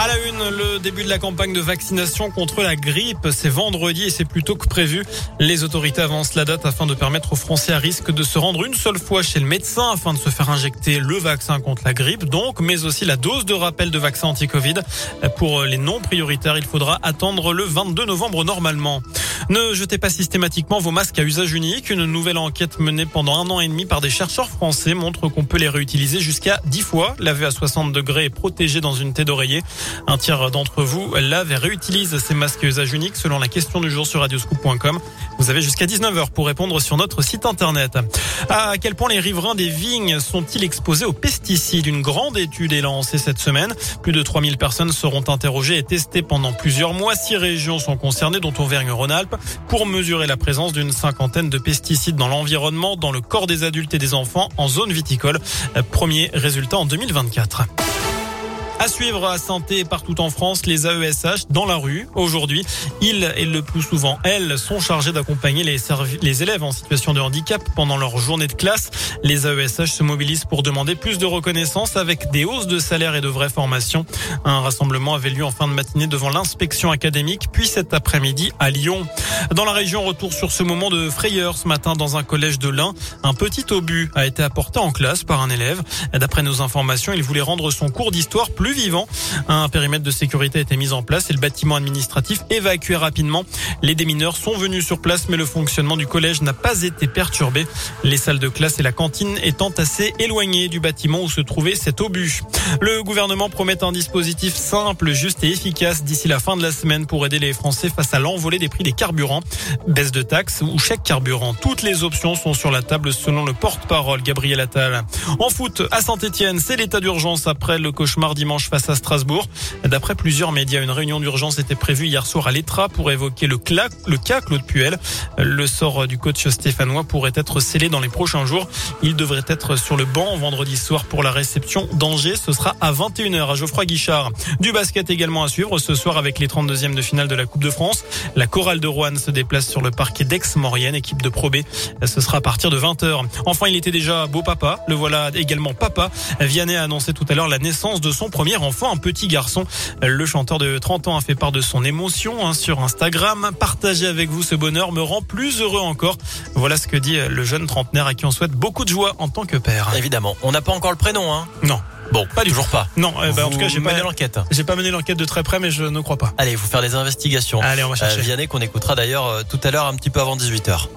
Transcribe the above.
À la une, le début de la campagne de vaccination contre la grippe, c'est vendredi et c'est plus tôt que prévu. Les autorités avancent la date afin de permettre aux Français à risque de se rendre une seule fois chez le médecin afin de se faire injecter le vaccin contre la grippe, donc, mais aussi la dose de rappel de vaccin anti-Covid. Pour les non prioritaires, il faudra attendre le 22 novembre normalement. Ne jetez pas systématiquement vos masques à usage unique. Une nouvelle enquête menée pendant un an et demi par des chercheurs français montre qu'on peut les réutiliser jusqu'à 10 fois, lavés à 60 degrés et protégés dans une thé d'oreiller. Un tiers d'entre vous lave et réutilise ces masques usage unique selon la question du jour sur radioscoop.com. Vous avez jusqu'à 19h pour répondre sur notre site internet. À quel point les riverains des vignes sont-ils exposés aux pesticides? Une grande étude est lancée cette semaine. Plus de 3000 personnes seront interrogées et testées pendant plusieurs mois. Six régions sont concernées, dont Auvergne-Rhône-Alpes pour mesurer la présence d'une cinquantaine de pesticides dans l'environnement, dans le corps des adultes et des enfants en zone viticole. Premier résultat en 2024. À suivre à santé partout en France, les AESH dans la rue. Aujourd'hui, ils et le plus souvent elles sont chargés d'accompagner les, élèves en situation de handicap pendant leur journée de classe. Les AESH se mobilisent pour demander plus de reconnaissance avec des hausses de salaire et de vraies formations. Un rassemblement avait lieu en fin de matinée devant l'inspection académique, puis cet après-midi à Lyon. Dans la région, retour sur ce moment de frayeur ce matin dans un collège de l'Ain. Un petit obus a été apporté en classe par un élève. D'après nos informations, il voulait rendre son cours d'histoire plus vivant. Un périmètre de sécurité a été mis en place et le bâtiment administratif évacué rapidement. Les démineurs sont venus sur place, mais le fonctionnement du collège n'a pas été perturbé. Les salles de classe et la cantine étant assez éloignées du bâtiment où se trouvait cet obus. Le gouvernement promet un dispositif simple, juste et efficace d'ici la fin de la semaine pour aider les Français face à l'envolée des prix des carburants. Baisse de taxes ou chèque carburant. Toutes les options sont sur la table selon le porte-parole Gabriel Attal. En foot, à Saint-Etienne, c'est l'état d'urgence après le cauchemar dimanche face à Strasbourg. D'après plusieurs médias, une réunion d'urgence était prévue hier soir à l'Etra pour évoquer le, le cas Claude Puel. Le sort du coach stéphanois pourrait être scellé dans les prochains jours. Il devrait être sur le banc vendredi soir pour la réception d'Angers. Ce sera à 21h à Geoffroy Guichard. Du basket également à suivre ce soir avec les 32e de finale de la Coupe de France. La chorale de Rouen se déplace sur le parquet d'Aix-Maurienne, équipe de Pro B. Ce sera à partir de 20h. Enfin, il était déjà beau papa. Le voilà également papa. Vianney a annoncé tout à l'heure la naissance de son premier enfant un petit garçon. Le chanteur de 30 ans a fait part de son émotion hein, sur Instagram. Partager avec vous ce bonheur me rend plus heureux encore. Voilà ce que dit le jeune trentenaire à qui on souhaite beaucoup de joie en tant que père. Évidemment, on n'a pas encore le prénom, hein Non. Bon, pas du jour pas. Non, eh ben, en tout cas, j'ai pas mené l'enquête. J'ai pas mené l'enquête de très près, mais je ne crois pas. Allez, il faut faire des investigations. Allez, on va chercher. Euh, Vianney qu'on écoutera d'ailleurs euh, tout à l'heure un petit peu avant 18h.